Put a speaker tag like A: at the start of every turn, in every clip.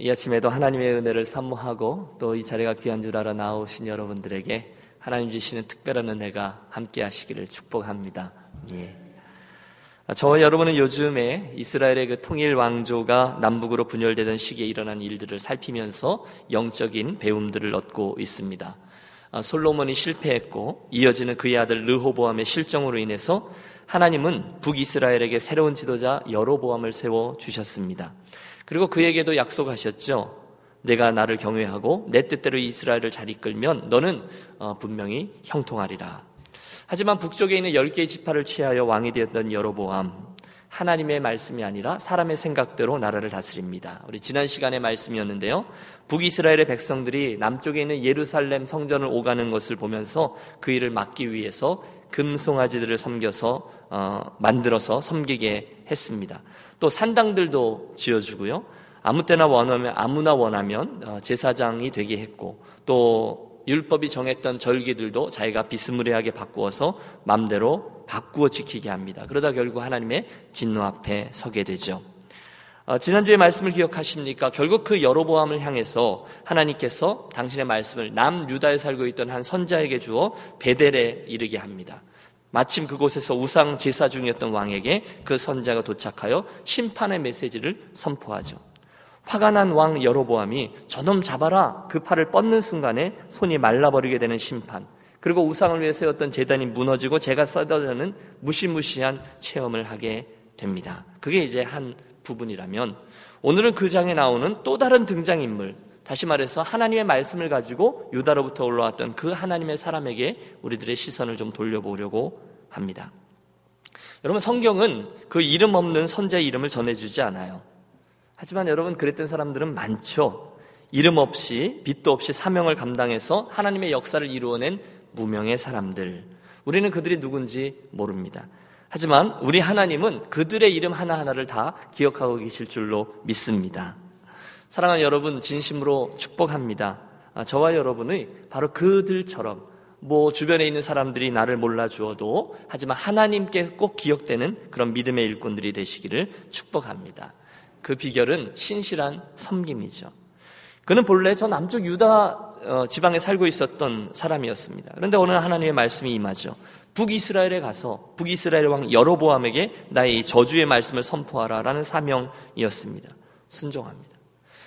A: 이 아침에도 하나님의 은혜를 사모하고 또 이 자리가 귀한 줄 알아 나오신 여러분들에게 하나님 주시는 특별한 은혜가 함께 하시기를 축복합니다. 예. 저와 여러분은 요즘에 이스라엘의 그 통일 왕조가 남북으로 분열되던 시기에 일어난 일들을 살피면서 영적인 배움들을 얻고 있습니다. 아, 솔로몬이 실패했고 이어지는 그의 아들 르호보암의 실정으로 인해서 하나님은 북이스라엘에게 새로운 지도자 여로보암을 세워 주셨습니다. 그리고 그에게도 약속하셨죠. 내가 나를 경외하고 내 뜻대로 이스라엘을 잘 이끌면 너는 어, 분명히 형통하리라. 하지만 북쪽에 있는 열 개의 지파를 취하여 왕이 되었던 여로보암 하나님의 말씀이 아니라 사람의 생각대로 나라를 다스립니다. 우리 지난 시간의 말씀이었는데요. 북이스라엘의 백성들이 남쪽에 있는 예루살렘 성전을 오가는 것을 보면서 그 일을 막기 위해서 금송아지들을 섬겨서 어, 만들어서 섬기게 했습니다. 또 산당들도 지어주고요. 아무 때나 원하면 아무나 원하면 어, 제사장이 되게 했고 또 율법이 정했던 절기들도 자기가 비스무리하게 바꾸어서 마음대로 바꾸어 지키게 합니다. 그러다 결국 하나님의 진노 앞에 서게 되죠. 어, 지난주에 말씀을 기억하십니까? 결국 그 여로보암을 향해서 하나님께서 당신의 말씀을 남 유다에 살고 있던 한 선자에게 주어 베델에 이르게 합니다. 마침 그곳에서 우상 제사 중이었던 왕에게 그 선자가 도착하여 심판의 메시지를 선포하죠. 화가 난 왕 여로보암이 저놈 잡아라 그 팔을 뻗는 순간에 손이 말라버리게 되는 심판 그리고 우상을 위해 세웠던 재단이 무너지고 제가 쏟아지는 무시무시한 체험을 하게 됩니다. 그게 이제 한 부분이라면 오늘은 그 장에 나오는 또 다른 등장인물 다시 말해서 하나님의 말씀을 가지고 유다로부터 올라왔던 그 하나님의 사람에게 우리들의 시선을 좀 돌려보려고 합니다. 여러분 성경은 그 이름 없는 선자의 이름을 전해주지 않아요. 하지만 여러분 그랬던 사람들은 많죠. 이름 없이 빛도 없이 사명을 감당해서 하나님의 역사를 이루어낸 무명의 사람들. 우리는 그들이 누군지 모릅니다. 하지만 우리 하나님은 그들의 이름 하나하나를 다 기억하고 계실 줄로 믿습니다. 사랑하는 여러분, 진심으로 축복합니다. 아, 저와 여러분의 바로 그들처럼 뭐 주변에 있는 사람들이 나를 몰라 주어도 하지만 하나님께 꼭 기억되는 그런 믿음의 일꾼들이 되시기를 축복합니다. 그 비결은 신실한 섬김이죠. 그는 본래 저 남쪽 유다 어, 지방에 살고 있었던 사람이었습니다. 그런데 오늘 하나님의 말씀이 임하죠. 북이스라엘에 가서 북이스라엘 왕 여로보암에게 나의 저주의 말씀을 선포하라라는 사명이었습니다. 순종합니다.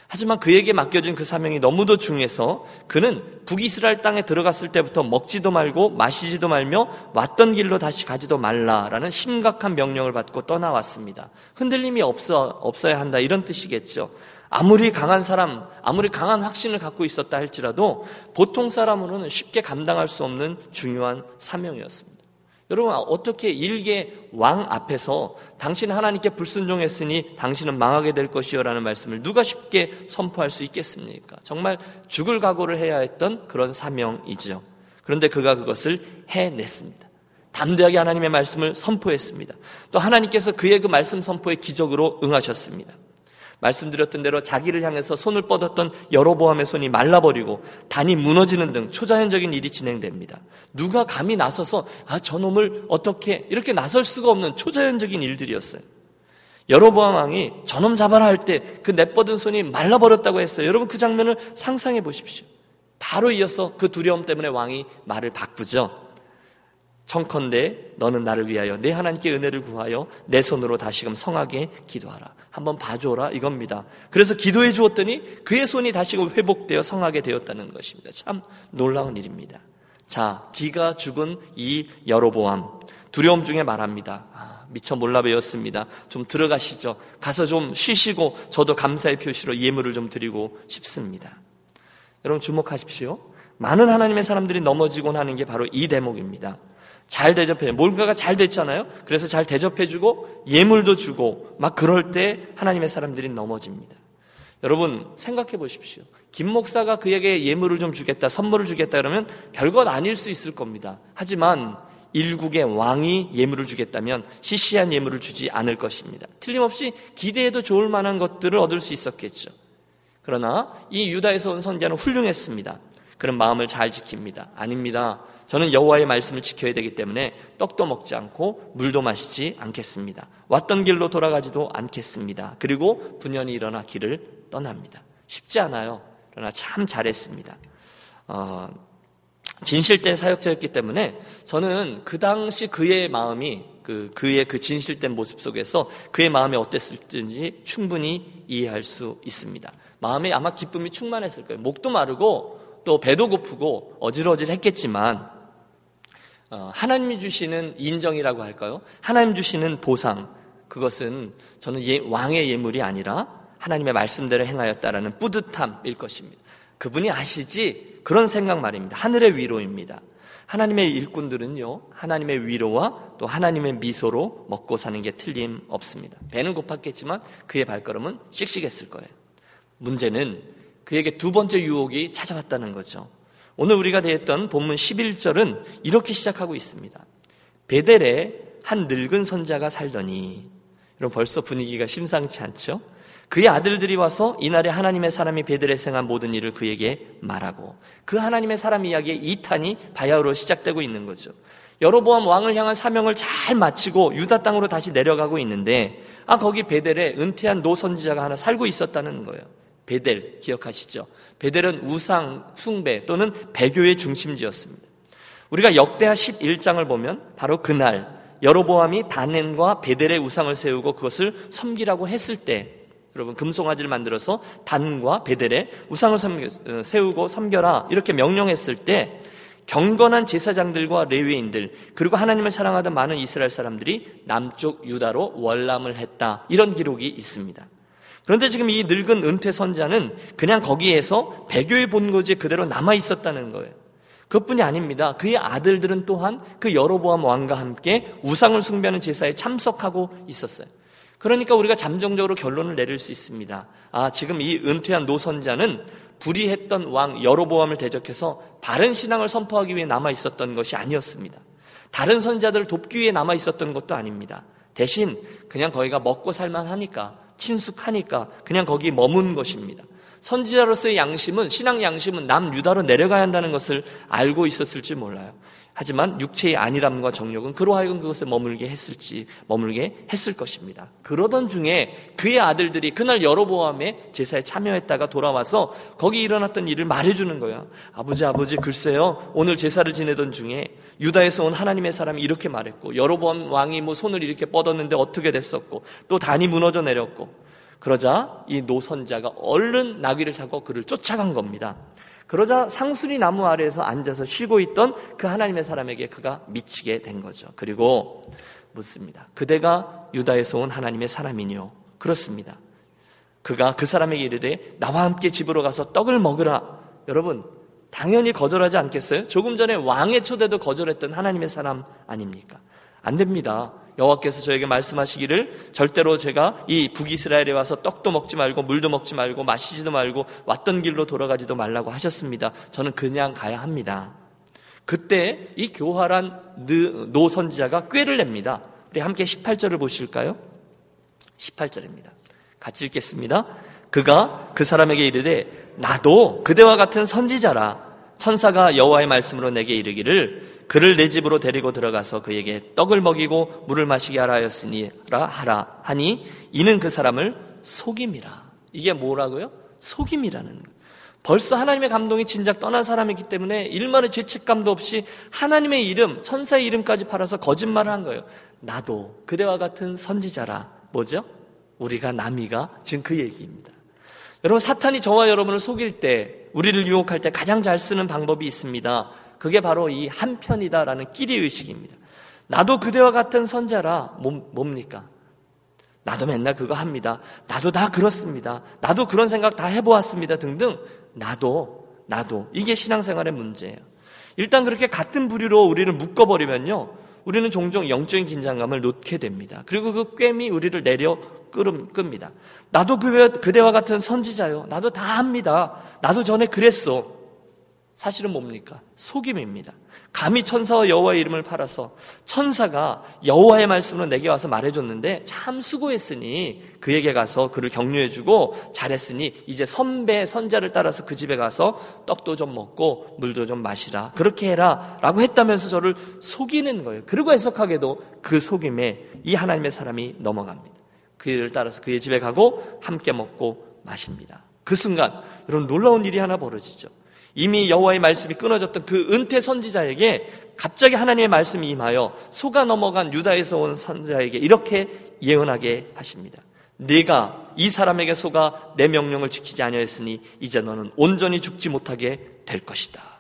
A: 하지만 그에게 맡겨진 그 사명이 너무도 중요해서 그는 북이스라엘 땅에 들어갔을 때부터 먹지도 말고 마시지도 말며 왔던 길로 다시 가지도 말라라는 심각한 명령을 받고 떠나왔습니다. 흔들림이 없어, 없어야 한다 이런 뜻이겠죠. 아무리 강한 사람, 아무리 강한 확신을 갖고 있었다 할지라도 보통 사람으로는 쉽게 감당할 수 없는 중요한 사명이었습니다. 여러분 어떻게 일개 왕 앞에서 당신 하나님께 불순종했으니 당신은 망하게 될 것이요 라는 말씀을 누가 쉽게 선포할 수 있겠습니까? 정말 죽을 각오를 해야 했던 그런 사명이죠. 그런데 그가 그것을 해냈습니다. 담대하게 하나님의 말씀을 선포했습니다. 또 하나님께서 그의 그 말씀 선포에 기적으로 응하셨습니다. 말씀드렸던 대로 자기를 향해서 손을 뻗었던 여로보암의 손이 말라버리고 단이 무너지는 등 초자연적인 일이 진행됩니다. 누가 감히 나서서 아 저놈을 어떻게 이렇게 나설 수가 없는 초자연적인 일들이었어요. 여로보암 왕이 저놈 잡아라 할 때 그 내뻗은 손이 말라버렸다고 했어요. 여러분 그 장면을 상상해 보십시오. 바로 이어서 그 두려움 때문에 왕이 말을 바꾸죠. 청컨대 너는 나를 위하여 내 하나님께 은혜를 구하여 내 손으로 다시금 성하게 기도하라. 한번 봐줘라 이겁니다. 그래서 기도해 주었더니 그의 손이 다시금 회복되어 성하게 되었다는 것입니다. 참 놀라운 일입니다. 자, 기가 죽은 이 여로보암 두려움 중에 말합니다. 아, 미처 몰라 배웠습니다. 좀 들어가시죠. 가서 좀 쉬시고 저도 감사의 표시로 예물을 좀 드리고 싶습니다. 여러분 주목하십시오. 많은 하나님의 사람들이 넘어지곤 하는 게 바로 이 대목입니다. 잘 대접해. 뭔가가 잘 됐잖아요. 그래서 잘 대접해주고 예물도 주고 막 그럴 때 하나님의 사람들이 넘어집니다. 여러분 생각해 보십시오. 김 목사가 그에게 예물을 좀 주겠다, 선물을 주겠다 그러면 별것 아닐 수 있을 겁니다. 하지만 일국의 왕이 예물을 주겠다면 시시한 예물을 주지 않을 것입니다. 틀림없이 기대해도 좋을 만한 것들을 얻을 수 있었겠죠. 그러나 이 유다에서 온 선자는 훌륭했습니다. 그런 마음을 잘 지킵니다. 아닙니다. 저는 여호와의 말씀을 지켜야 되기 때문에 떡도 먹지 않고 물도 마시지 않겠습니다. 왔던 길로 돌아가지도 않겠습니다. 그리고 분연히 일어나 길을 떠납니다. 쉽지 않아요. 그러나 참 잘했습니다. 어, 진실된 사역자였기 때문에 저는 그 당시 그의 마음이 그 그의 그 진실된 모습 속에서 그의 마음이 어땠을지 충분히 이해할 수 있습니다. 마음에 아마 기쁨이 충만했을 거예요. 목도 마르고 또 배도 고프고 어질어질했겠지만 어, 하나님이 주시는 인정이라고 할까요? 하나님 주시는 보상 그것은 저는 예, 왕의 예물이 아니라 하나님의 말씀대로 행하였다라는 뿌듯함일 것입니다. 그분이 아시지 그런 생각 말입니다. 하늘의 위로입니다. 하나님의 일꾼들은요, 하나님의 위로와 또 하나님의 미소로 먹고 사는 게 틀림없습니다. 배는 고팠겠지만 그의 발걸음은 씩씩했을 거예요. 문제는 그에게 두 번째 유혹이 찾아왔다는 거죠. 오늘 우리가 대했던 본문 11절은 이렇게 시작하고 있습니다. 베델에 한 늙은 선지자가 살더니, 여러분 벌써 분위기가 심상치 않죠? 그의 아들들이 와서 이날에 하나님의 사람이 벧엘에서 행한 모든 일을 그에게 말하고 그 하나님의 사람 이야기의 2탄이 바야흐로 시작되고 있는 거죠. 여로보암 왕을 향한 사명을 잘 마치고 유다 땅으로 다시 내려가고 있는데 아 거기 베델에 은퇴한 노 선지자가 하나 살고 있었다는 거예요. 베델 기억하시죠? 베델은 우상 숭배 또는 배교의 중심지였습니다. 우리가 역대하 11장을 보면 바로 그날 여로보암이 단엔과 베델의 우상을 세우고 그것을 섬기라고 했을 때 여러분 금송아지를 만들어서 단과 베델에 우상을 어, 세우고 섬겨라 이렇게 명령했을 때 경건한 제사장들과 레위인들 그리고 하나님을 사랑하던 많은 이스라엘 사람들이 남쪽 유다로 월남을 했다 이런 기록이 있습니다. 그런데 지금 이 늙은 은퇴 선자는 그냥 거기에서 배교의 본거지에 그대로 남아 있었다는 거예요. 그것뿐이 아닙니다. 그의 아들들은 또한 그 여로보암 왕과 함께 우상을 숭배하는 제사에 참석하고 있었어요. 그러니까 우리가 잠정적으로 결론을 내릴 수 있습니다. 아, 지금 이 은퇴한 노선자는 불의했던 왕 여로보암을 대적해서 바른 신앙을 선포하기 위해 남아 있었던 것이 아니었습니다. 다른 선자들을 돕기 위해 남아 있었던 것도 아닙니다. 대신 그냥 거기가 먹고 살만 하니까 친숙하니까 그냥 거기 머문 것입니다. 선지자로서의 양심은 신앙 양심은 남 유다로 내려가야 한다는 것을 알고 있었을지 몰라요. 하지만 육체의 안일함과 정욕은 그로 하여금 그것을 머물게 했을지 머물게 했을 것입니다. 그러던 중에 그의 아들들이 그날 여로보암의 제사에 참여했다가 돌아와서 거기 일어났던 일을 말해주는 거야. 아버지 아버지 글쎄요 오늘 제사를 지내던 중에 유다에서 온 하나님의 사람이 이렇게 말했고 여로보암 왕이 뭐 손을 이렇게 뻗었는데 어떻게 됐었고 또 단이 무너져 내렸고 그러자 이 노선자가 얼른 나귀를 타고 그를 쫓아간 겁니다. 그러자 상수리 나무 아래에서 앉아서 쉬고 있던 그 하나님의 사람에게 그가 미치게 된 거죠. 그리고 묻습니다. 그대가 유다에서 온 하나님의 사람이니요? 그렇습니다. 그가 그 사람에게 이르되 나와 함께 집으로 가서 떡을 먹으라. 여러분, 당연히 거절하지 않겠어요? 조금 전에 왕의 초대도 거절했던 하나님의 사람 아닙니까? 안 됩니다. 여호와께서 저에게 말씀하시기를 절대로 제가 이 북이스라엘에 와서 떡도 먹지 말고 물도 먹지 말고 마시지도 말고 왔던 길로 돌아가지도 말라고 하셨습니다. 저는 그냥 가야 합니다. 그때 이 교활한 노 선지자가 꾀를 냅니다. 우리 함께 18절을 보실까요? 18절입니다. 같이 읽겠습니다. 그가 그 사람에게 이르되 나도 그대와 같은 선지자라 천사가 여호와의 말씀으로 내게 이르기를 그를 내 집으로 데리고 들어가서 그에게 떡을 먹이고 물을 마시게 하라 하였으니라 하라 하니 이는 그 사람을 속임이라. 이게 뭐라고요? 속임이라는 거. 벌써 하나님의 감동이 진작 떠난 사람이기 때문에 일말의 죄책감도 없이 하나님의 이름, 천사의 이름까지 팔아서 거짓말을 한 거예요. 나도 그대와 같은 선지자라. 뭐죠? 우리가 남이가 지금 그 얘기입니다. 여러분 사탄이 저와 여러분을 속일 때 우리를 유혹할 때 가장 잘 쓰는 방법이 있습니다. 그게 바로 이 한편이다라는 끼리 의식입니다. 나도 그대와 같은 선자라 뭡니까? 나도 맨날 그거 합니다. 나도 다 그렇습니다. 나도 그런 생각 다 해보았습니다. 등등. 나도, 나도. 이게 신앙생활의 문제예요. 일단 그렇게 같은 부류로 우리를 묶어버리면요. 우리는 종종 영적인 긴장감을 놓게 됩니다. 그리고 그 꿰이 우리를 내려 끕니다. 나도 그대와 같은 선지자요. 나도 다 합니다. 나도 전에 그랬어. 사실은 뭡니까? 속임입니다. 감히 천사와 여호와의 이름을 팔아서 천사가 여호와의 말씀으로 내게 와서 말해줬는데 참 수고했으니 그에게 가서 그를 격려해주고 잘했으니 이제 선배 선자를 따라서 그 집에 가서 떡도 좀 먹고 물도 좀 마시라 그렇게 해라라고 했다면서 저를 속이는 거예요. 그리고 해석하게도 그 속임에 이 하나님의 사람이 넘어갑니다. 그 일을 따라서 그의 집에 가고 함께 먹고 마십니다. 그 순간 여러분 놀라운 일이 하나 벌어지죠. 이미 여호와의 말씀이 끊어졌던 그 은퇴 선지자에게 갑자기 하나님의 말씀이 임하여 소가 넘어간 유다에서 온 선지자에게 이렇게 예언하게 하십니다. 네가 이 사람에게 속아 내 명령을 지키지 아니하였으니 이제 너는 온전히 죽지 못하게 될 것이다.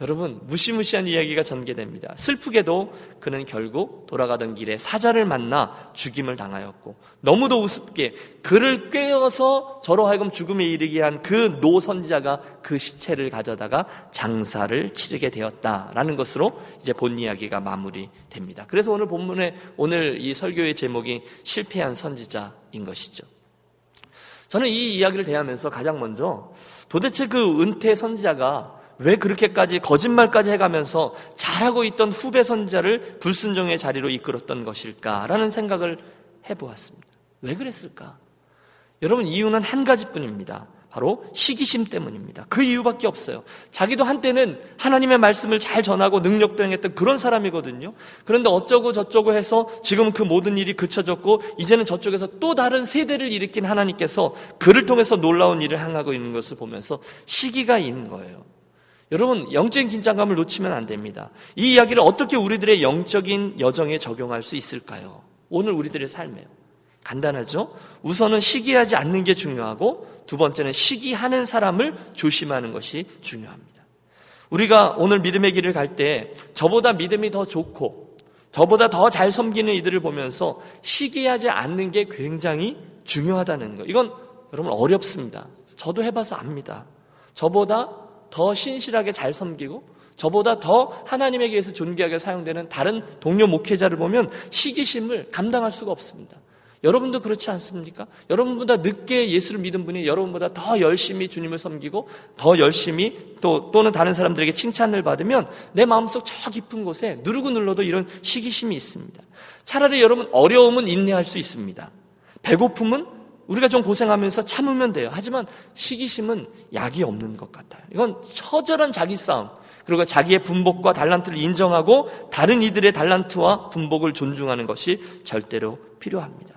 A: 여러분 무시무시한 이야기가 전개됩니다. 슬프게도 그는 결국 돌아가던 길에 사자를 만나 죽임을 당하였고 너무도 우습게 그를 꿰어서 저로 하여금 죽음에 이르게 한 그 노선자가 그 시체를 가져다가 장사를 치르게 되었다라는 것으로 이제 본 이야기가 마무리됩니다. 그래서 오늘 본문에 오늘 이 설교의 제목이 실패한 선지자인 것이죠. 저는 이 이야기를 대하면서 가장 먼저 도대체 그 은퇴 선지자가 왜 그렇게까지 거짓말까지 해가면서 잘하고 있던 후배 선자를 불순종의 자리로 이끌었던 것일까라는 생각을 해보았습니다. 왜 그랬을까? 여러분 이유는 한 가지뿐입니다. 바로 시기심 때문입니다. 그 이유밖에 없어요. 자기도 한때는 하나님의 말씀을 잘 전하고 능력도 행했던 그런 사람이거든요. 그런데 어쩌고 저쩌고 해서 지금 그 모든 일이 그쳐졌고 이제는 저쪽에서 또 다른 세대를 일으킨 하나님께서 그를 통해서 놀라운 일을 행하고 있는 것을 보면서 시기가 있는 거예요. 여러분, 영적인 긴장감을 놓치면 안 됩니다. 이 이야기를 어떻게 우리들의 영적인 여정에 적용할 수 있을까요? 오늘 우리들의 삶에요. 간단하죠? 우선은 시기하지 않는 게 중요하고 두 번째는 시기하는 사람을 조심하는 것이 중요합니다. 우리가 오늘 믿음의 길을 갈 때 저보다 믿음이 더 좋고 저보다 더 잘 섬기는 이들을 보면서 시기하지 않는 게 굉장히 중요하다는 거. 이건 여러분 어렵습니다. 저도 해봐서 압니다. 저보다 더 신실하게 잘 섬기고 저보다 더 하나님에게 서 존귀하게 사용되는 다른 동료 목회자를 보면 시기심을 감당할 수가 없습니다. 여러분도 그렇지 않습니까? 여러분보다 늦게 예수를 믿은 분이 여러분보다 더 열심히 주님을 섬기고 더 열심히 또 또는 다른 사람들에게 칭찬을 받으면 내 마음속 저 깊은 곳에 누르고 눌러도 이런 시기심이 있습니다. 차라리 여러분 어려움은 인내할 수 있습니다. 배고픔은 우리가 좀 고생하면서 참으면 돼요. 하지만 시기심은 약이 없는 것 같아요. 이건 처절한 자기 싸움. 그리고 자기의 분복과 달란트를 인정하고 다른 이들의 달란트와 분복을 존중하는 것이 절대로 필요합니다.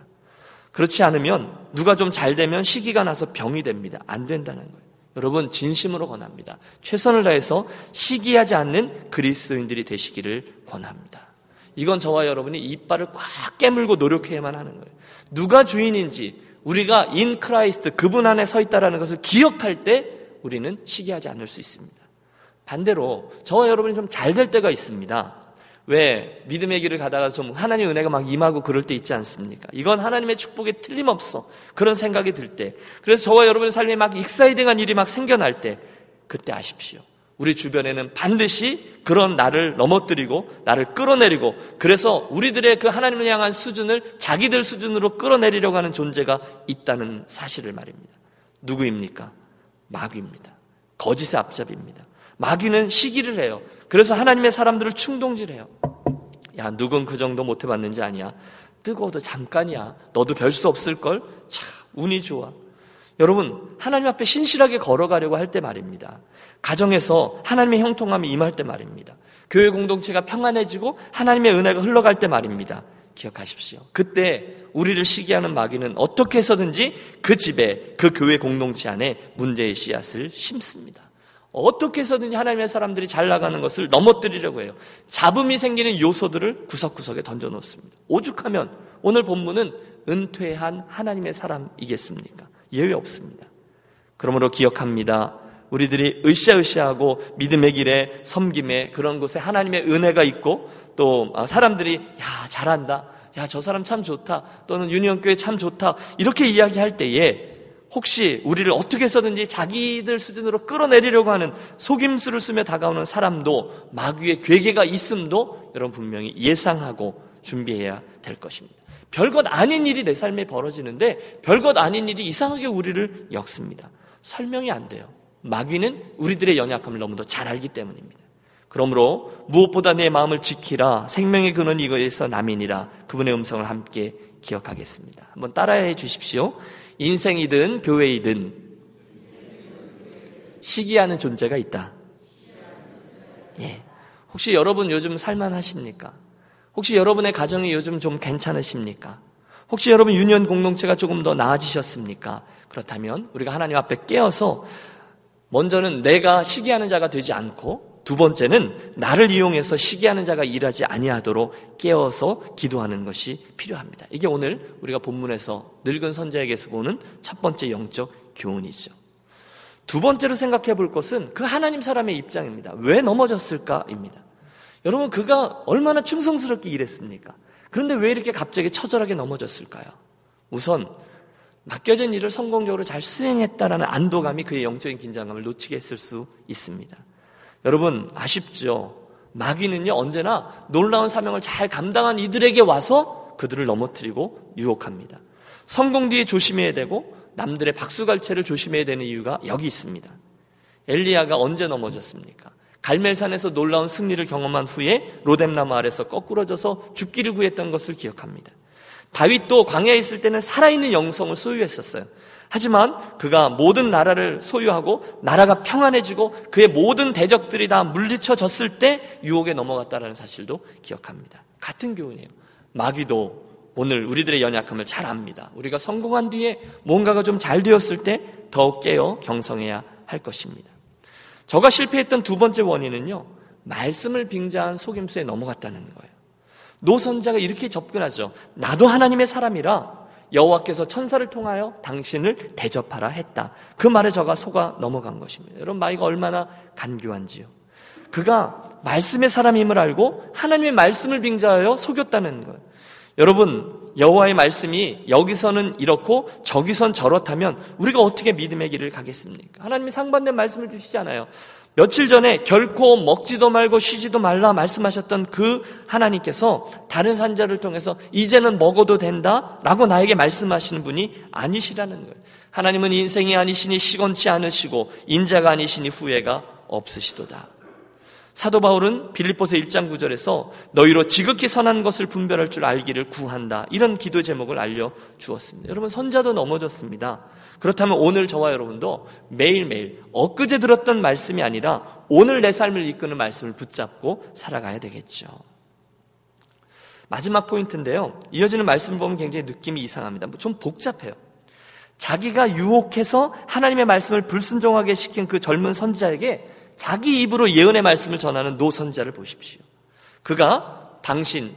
A: 그렇지 않으면 누가 좀 잘 되면 시기가 나서 병이 됩니다. 안 된다는 거예요. 여러분 진심으로 권합니다. 최선을 다해서 시기하지 않는 그리스도인들이 되시기를 권합니다. 이건 저와 여러분이 이빨을 꽉 깨물고 노력해야만 하는 거예요. 누가 주인인지 우리가 in Christ 그분 안에 서 있다라는 것을 기억할 때 우리는 시기하지 않을 수 있습니다. 반대로 저와 여러분이 좀 잘 될 때가 있습니다. 왜 믿음의 길을 가다가 좀 하나님의 은혜가 막 임하고 그럴 때 있지 않습니까? 이건 하나님의 축복에 틀림없어. 그런 생각이 들 때. 그래서 저와 여러분의 삶에 막 exciting한 일이 막 생겨날 때 그때 아십시오. 우리 주변에는 반드시 그런 나를 넘어뜨리고 나를 끌어내리고 그래서 우리들의 그 하나님을 향한 수준을 자기들 수준으로 끌어내리려고 하는 존재가 있다는 사실을 말입니다. 누구입니까? 마귀입니다. 거짓의 앞잡이입니다. 마귀는 시기를 해요. 그래서 하나님의 사람들을 충동질해요. 야, 누군 그 정도 못 해봤는지 아니야. 뜨거워도 잠깐이야. 너도 별 수 없을걸? 참, 운이 좋아. 여러분, 하나님 앞에 신실하게 걸어가려고 할 때 말입니다. 가정에서 하나님의 형통함이 임할 때 말입니다. 교회 공동체가 평안해지고 하나님의 은혜가 흘러갈 때 말입니다. 기억하십시오. 그때 우리를 시기하는 마귀는 어떻게 해서든지 그 집에, 그 교회 공동체 안에 문제의 씨앗을 심습니다. 어떻게 해서든지 하나님의 사람들이 잘 나가는 것을 넘어뜨리려고 해요. 잡음이 생기는 요소들을 구석구석에 던져 놓습니다. 오죽하면 오늘 본문은 은퇴한 하나님의 사람이겠습니까? 예외 없습니다. 그러므로 기억합니다. 우리들이 으쌰으쌰하고 믿음의 길에 섬김에 그런 곳에 하나님의 은혜가 있고 또 아, 사람들이 야 잘한다 야 저 사람 참 좋다 또는 유니온교회 참 좋다 이렇게 이야기할 때에 혹시 우리를 어떻게 해서든지 자기들 수준으로 끌어내리려고 하는 속임수를 쓰며 다가오는 사람도 마귀의 괴계가 있음도 여러분 분명히 예상하고 준비해야 될 것입니다. 별것 아닌 일이 내 삶에 벌어지는데 별것 아닌 일이 이상하게 우리를 엮습니다. 설명이 안 돼요. 마귀는 우리들의 연약함을 너무도 잘 알기 때문입니다. 그러므로 무엇보다 내 마음을 지키라 생명의 근원 이거에서 남인이라 그분의 음성을 함께 기억하겠습니다. 한번 따라해 주십시오. 인생이든 교회이든 시기하는 존재가 있다. 예. 혹시 여러분 요즘 살만하십니까? 혹시 여러분의 가정이 요즘 좀 괜찮으십니까? 혹시 여러분 유년 공동체가 조금 더 나아지셨습니까? 그렇다면 우리가 하나님 앞에 깨어서 먼저는 내가 시기하는 자가 되지 않고 두 번째는 나를 이용해서 시기하는 자가 일하지 아니하도록 깨어서 기도하는 것이 필요합니다. 이게 오늘 우리가 본문에서 늙은 선자에게서 보는 첫 번째 영적 교훈이죠. 두 번째로 생각해 볼 것은 그 하나님 사람의 입장입니다. 왜 넘어졌을까입니다. 여러분 그가 얼마나 충성스럽게 일했습니까? 그런데 왜 이렇게 갑자기 처절하게 넘어졌을까요? 우선 맡겨진 일을 성공적으로 잘 수행했다라는 안도감이 그의 영적인 긴장감을 놓치게 했을 수 있습니다. 여러분 아쉽죠? 마귀는요 언제나 놀라운 사명을 잘 감당한 이들에게 와서 그들을 넘어뜨리고 유혹합니다. 성공 뒤에 조심해야 되고 남들의 박수갈채를 조심해야 되는 이유가 여기 있습니다. 엘리야가 언제 넘어졌습니까? 갈멜산에서 놀라운 승리를 경험한 후에 로뎀나무 아래서 거꾸러져서 죽기를 구했던 것을 기억합니다. 다윗도 광야에 있을 때는 살아있는 영성을 소유했었어요. 하지만 그가 모든 나라를 소유하고 나라가 평안해지고 그의 모든 대적들이 다 물리쳐졌을 때 유혹에 넘어갔다는 사실도 기억합니다. 같은 교훈이에요. 마귀도 오늘 우리들의 연약함을 잘 압니다. 우리가 성공한 뒤에 뭔가가 좀 잘 되었을 때 더욱 깨어 경성해야 할 것입니다. 저가 실패했던 두 번째 원인은요, 말씀을 빙자한 속임수에 넘어갔다는 거예요. 노선자가 이렇게 접근하죠. 나도 하나님의 사람이라 여호와께서 천사를 통하여 당신을 대접하라 했다. 그 말에 저가 속아 넘어간 것입니다. 여러분 마이가 얼마나 간교한지요. 그가 말씀의 사람임을 알고 하나님의 말씀을 빙자하여 속였다는 거예요. 여러분 여호와의 말씀이 여기서는 이렇고 저기선 저렇다면 우리가 어떻게 믿음의 길을 가겠습니까? 하나님이 상반된 말씀을 주시잖아요. 며칠 전에 결코 먹지도 말고 쉬지도 말라 말씀하셨던 그 하나님께서 다른 산자를 통해서 이제는 먹어도 된다 라고 나에게 말씀하시는 분이 아니시라는 거예요. 하나님은 인생이 아니시니 시건치 않으시고 인자가 아니시니 후회가 없으시도다. 사도 바울은 빌립보서 1장 9절에서 너희로 지극히 선한 것을 분별할 줄 알기를 구한다. 이런 기도 제목을 알려 주었습니다. 여러분 선자도 넘어졌습니다. 그렇다면 오늘 저와 여러분도 매일매일 엊그제 들었던 말씀이 아니라 오늘 내 삶을 이끄는 말씀을 붙잡고 살아가야 되겠죠. 마지막 포인트인데요. 이어지는 말씀을 보면 굉장히 느낌이 이상합니다. 뭐좀 복잡해요. 자기가 유혹해서 하나님의 말씀을 불순종하게 시킨 그 젊은 선지자에게 자기 입으로 예언의 말씀을 전하는 노선자를 보십시오. 그가 당신,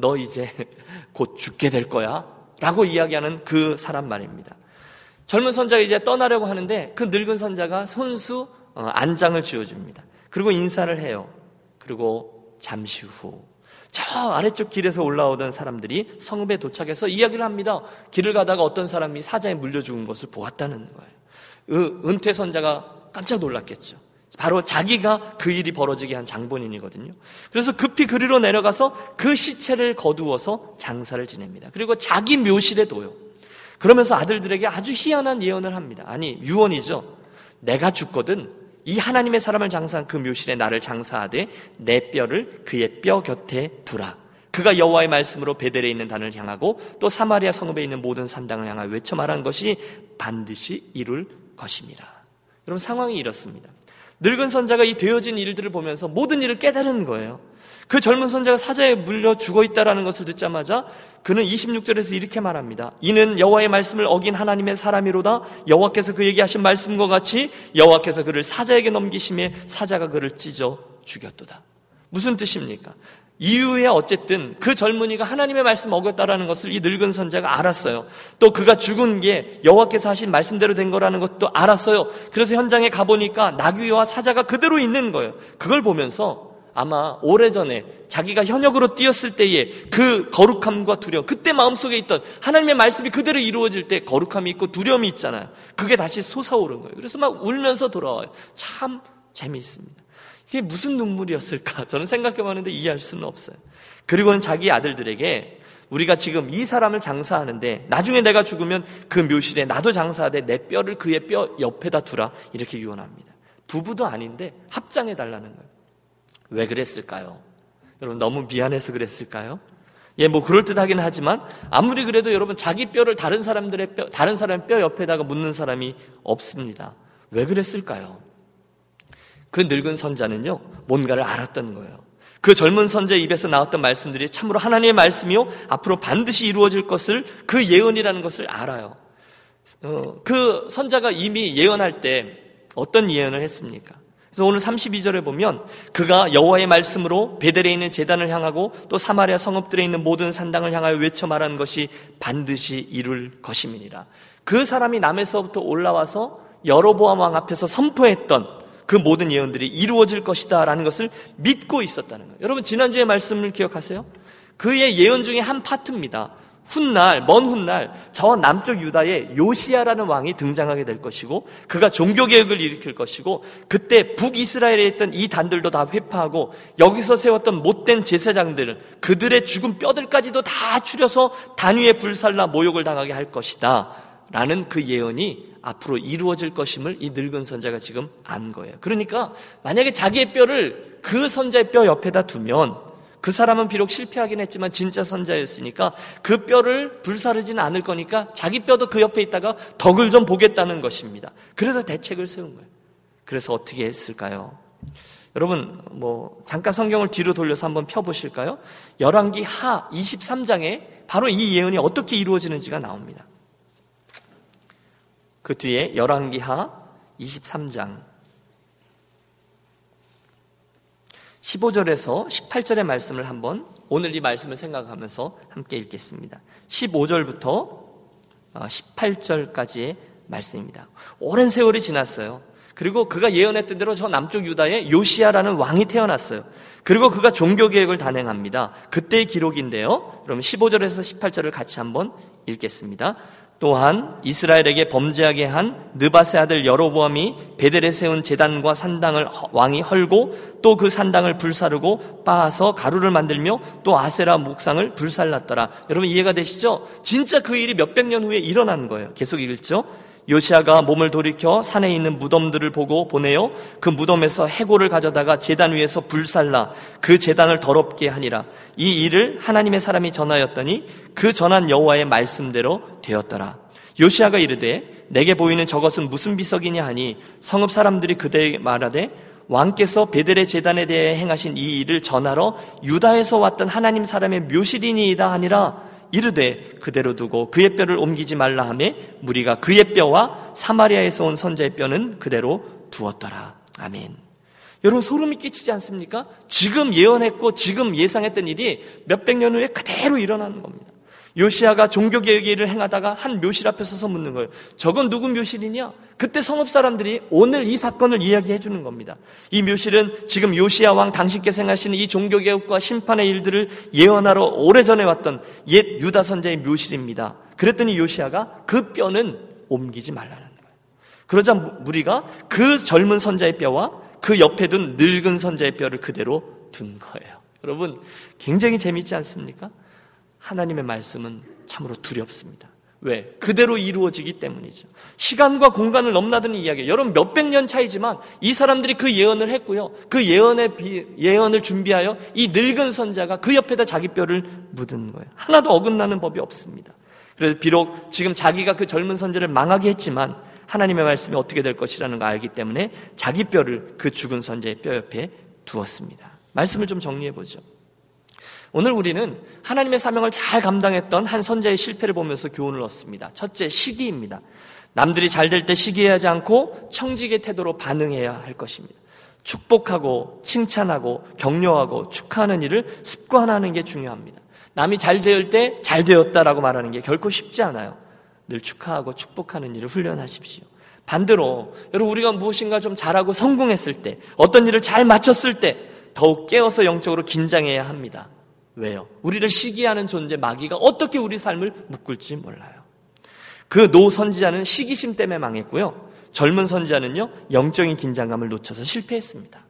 A: 너 이제 곧 죽게 될 거야. 라고 이야기하는 그 사람 말입니다. 젊은 선자가 이제 떠나려고 하는데 그 늙은 선자가 손수 어, 안장을 쥐어줍니다. 그리고 인사를 해요. 그리고 잠시 후 저 아래쪽 길에서 올라오던 사람들이 성읍에 도착해서 이야기를 합니다. 길을 가다가 어떤 사람이 사자에 물려 죽은 것을 보았다는 거예요. 은퇴 선자가 깜짝 놀랐겠죠. 바로 자기가 그 일이 벌어지게 한 장본인이거든요. 그래서 급히 그리로 내려가서 그 시체를 거두어서 장사를 지냅니다. 그리고 자기 묘실에 둬요. 그러면서 아들들에게 아주 희한한 예언을 합니다. 아니, 유언이죠. 내가 죽거든 이 하나님의 사람을 장사한 그 묘실에 나를 장사하되 내 뼈를 그의 뼈 곁에 두라. 그가 여호와의 말씀으로 베델에 있는 단을 향하고 또 사마리아 성읍에 있는 모든 산당을 향하여 외쳐 말한 것이 반드시 이룰 것입니다. 여러분 상황이 이렇습니다. 늙은 선자가 이 되어진 일들을 보면서 모든 일을 깨달은 거예요. 그 젊은 선자가 사자에 물려 죽어 있다라는 것을 듣자마자 그는 26절에서 이렇게 말합니다. 이는 여호와의 말씀을 어긴 하나님의 사람이로다. 여호와께서 그에게 하신 말씀과 같이 여호와께서 그를 사자에게 넘기심에 사자가 그를 찢어 죽였도다. 무슨 뜻입니까? 이후에 어쨌든 그 젊은이가 하나님의 말씀 어겼다라는 것을 이 늙은 선자가 알았어요. 또 그가 죽은 게 여호와께서 하신 말씀대로 된 거라는 것도 알았어요. 그래서 현장에 가보니까 나귀와 사자가 그대로 있는 거예요. 그걸 보면서 아마 오래전에 자기가 현역으로 뛰었을 때의 그 거룩함과 두려움, 그때 마음속에 있던 하나님의 말씀이 그대로 이루어질 때 거룩함이 있고 두려움이 있잖아요. 그게 다시 솟아오른 거예요. 그래서 막 울면서 돌아와요. 참 재미있습니다. 이게 무슨 눈물이었을까? 저는 생각해 봤는데 이해할 수는 없어요. 그리고는 자기 아들들에게 우리가 지금 이 사람을 장사하는데 나중에 내가 죽으면 그 묘실에 나도 장사하되 내 뼈를 그의 뼈 옆에다 두라. 이렇게 유언합니다. 부부도 아닌데 합장해 달라는 거예요. 왜 그랬을까요? 여러분 너무 미안해서 그랬을까요? 예, 뭐 그럴 듯하긴 하지만 아무리 그래도 여러분 자기 뼈를 다른 사람들의 뼈, 다른 사람의 뼈 옆에다가 묻는 사람이 없습니다. 왜 그랬을까요? 그 늙은 선자는요, 뭔가를 알았던 거예요. 그 젊은 선자의 입에서 나왔던 말씀들이 참으로 하나님의 말씀이요, 앞으로 반드시 이루어질 것을 그 예언이라는 것을 알아요. 어, 그 선자가 이미 예언할 때 어떤 예언을 했습니까? 그래서 오늘 32절에 보면 그가 여호와의 말씀으로 베델에 있는 제단을 향하고 또 사마리아 성읍들에 있는 모든 산당을 향하여 외쳐 말한 것이 반드시 이룰 것임이니라. 그 사람이 남에서부터 올라와서 여로보암 왕 앞에서 선포했던 그 모든 예언들이 이루어질 것이다라는 것을 믿고 있었다는 거예요. 여러분 지난주의 말씀을 기억하세요? 그의 예언 중에 한 파트입니다. 훗날, 먼 훗날, 저 남쪽 유다에 요시아라는 왕이 등장하게 될 것이고, 그가 종교 개혁을 일으킬 것이고, 그때 북이스라엘에 있던 이 단들도 다 회파하고, 여기서 세웠던 못된 제사장들, 그들의 죽은 뼈들까지도 다 추려서 단위에 불살라 모욕을 당하게 할 것이다. 라는 그 예언이 앞으로 이루어질 것임을 이 늙은 선자가 지금 안 거예요. 그러니까, 만약에 자기의 뼈를 그 선자의 뼈 옆에다 두면, 그 사람은 비록 실패하긴 했지만 진짜 선자였으니까 그 뼈를 불사르지는 않을 거니까 자기 뼈도 그 옆에 있다가 덕을 좀 보겠다는 것입니다. 그래서 대책을 세운 거예요. 그래서 어떻게 했을까요? 여러분 뭐 잠깐 성경을 뒤로 돌려서 한번 펴 보실까요? 열왕기 하 23장에 바로 이 예언이 어떻게 이루어지는지가 나옵니다. 그 뒤에 열왕기 하 23장 15절에서 18절의 말씀을 한번 오늘 이 말씀을 생각하면서 함께 읽겠습니다. 15절부터 18절까지의 어, 말씀입니다. 오랜 세월이 지났어요. 그리고 그가 예언했던 대로 저 남쪽 유다에 요시아라는 왕이 태어났어요. 그리고 그가 종교 계획을 단행합니다. 그때의 기록인데요. 그럼 15절에서 18절을 같이 한번 읽겠습니다. 또한 이스라엘에게 범죄하게 한 느바세 아들 여로보암이 베델에 세운 제단과 산당을 왕이 헐고 또 그 산당을 불사르고 빻아서 가루를 만들며 또 아세라 목상을 불살랐더라. 여러분 이해가 되시죠? 진짜 그 일이 몇백 년 후에 일어난 거예요. 계속 읽죠. 요시아가 몸을 돌이켜 산에 있는 무덤들을 보고 보내어 그 무덤에서 해골을 가져다가 제단 위에서 불살라 그 제단을 더럽게 하니라. 이 일을 하나님의 사람이 전하였더니 그 전한 여호와의 말씀대로 되었더라. 요시아가 이르되 내게 보이는 저것은 무슨 비석이냐 하니 성읍 사람들이 그대에 말하되 왕께서 베델의 제단에 대해 행하신 이 일을 전하러 유다에서 왔던 하나님 사람의 묘실이니이다 하니라 이르되 그대로 두고 그의 뼈를 옮기지 말라 하매 무리가 그의 뼈와 사마리아에서 온 선자의 뼈는 그대로 두었더라. 아멘. 여러분 소름이 끼치지 않습니까? 지금 예언했고 지금 예상했던 일이 몇백 년 후에 그대로 일어나는 겁니다. 요시아가 종교 개혁을 행하다가 한 묘실 앞에 서서 묻는 거예요. 저건 누구 묘실이냐? 그때 성읍 사람들이 오늘 이 사건을 이야기해 주는 겁니다. 이 묘실은 지금 요시아 왕 당신께서 행하시는 이 종교 개혁과 심판의 일들을 예언하러 오래전에 왔던 옛 유다 선자의 묘실입니다. 그랬더니 요시아가 그 뼈는 옮기지 말라는 거예요. 그러자 무리가 그 젊은 선자의 뼈와 그 옆에 둔 늙은 선자의 뼈를 그대로 둔 거예요. 여러분, 굉장히 재밌지 않습니까? 하나님의 말씀은 참으로 두렵습니다. 왜? 그대로 이루어지기 때문이죠. 시간과 공간을 넘나드는 이야기. 여러분 몇백 년 차이지만 이 사람들이 그 예언을 했고요. 그 예언의 비, 예언을 준비하여 이 늙은 선자가 그 옆에다 자기 뼈를 묻은 거예요. 하나도 어긋나는 법이 없습니다. 그래서 비록 지금 자기가 그 젊은 선자를 망하게 했지만 하나님의 말씀이 어떻게 될 것이라는 걸 알기 때문에 자기 뼈를 그 죽은 선자의 뼈 옆에 두었습니다. 말씀을 좀 정리해 보죠. 오늘 우리는 하나님의 사명을 잘 감당했던 한 선자의 실패를 보면서 교훈을 얻습니다. 첫째, 시기입니다. 남들이 잘 될 때 시기하지 않고 청직의 태도로 반응해야 할 것입니다. 축복하고 칭찬하고 격려하고 축하하는 일을 습관하는 게 중요합니다. 남이 잘 될 때 잘 되었다라고 말하는 게 결코 쉽지 않아요. 늘 축하하고 축복하는 일을 훈련하십시오. 반대로 여러분 우리가 무엇인가 좀 잘하고 성공했을 때 어떤 일을 잘 마쳤을 때 더욱 깨어서 영적으로 긴장해야 합니다. 왜요? 우리를 시기하는 존재 마귀가 어떻게 우리 삶을 묶을지 몰라요. 그 노 선지자는 시기심 때문에 망했고요. 젊은 선지자는요, 영적인 긴장감을 놓쳐서 실패했습니다.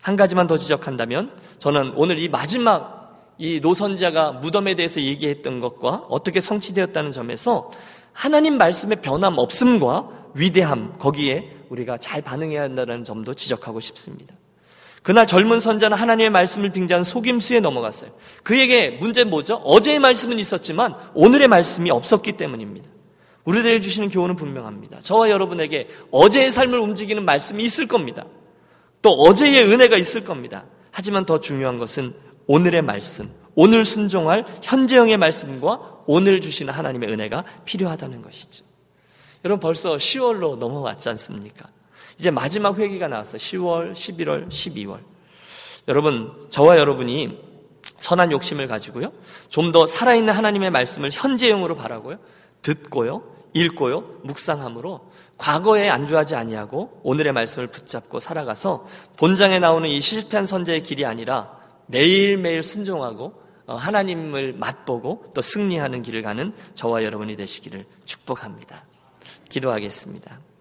A: 한 가지만 더 지적한다면, 저는 오늘 이 마지막 이 노선자가 무덤에 대해서 얘기했던 것과 어떻게 성취되었다는 점에서 하나님 말씀의 변함 없음과 위대함, 거기에 우리가 잘 반응해야 한다는 점도 지적하고 싶습니다. 그날 젊은 선자는 하나님의 말씀을 빙자한 속임수에 넘어갔어요. 그에게 문제는 뭐죠? 어제의 말씀은 있었지만 오늘의 말씀이 없었기 때문입니다. 우리들에게 주시는 교훈은 분명합니다. 저와 여러분에게 어제의 삶을 움직이는 말씀이 있을 겁니다. 또 어제의 은혜가 있을 겁니다. 하지만 더 중요한 것은 오늘의 말씀, 오늘 순종할 현재형의 말씀과 오늘 주시는 하나님의 은혜가 필요하다는 것이죠. 여러분 벌써 10월로 넘어왔지 않습니까? 이제 마지막 회기가 나왔어요. 10월, 11월, 12월. 여러분, 저와 여러분이 선한 욕심을 가지고요. 좀 더 살아있는 하나님의 말씀을 현재형으로 바라고요. 듣고요. 읽고요. 묵상함으로 과거에 안주하지 아니하고 오늘의 말씀을 붙잡고 살아가서 본장에 나오는 이 실패한 선제의 길이 아니라 매일매일 순종하고 어, 하나님을 맛보고 또 승리하는 길을 가는 저와 여러분이 되시기를 축복합니다. 기도하겠습니다.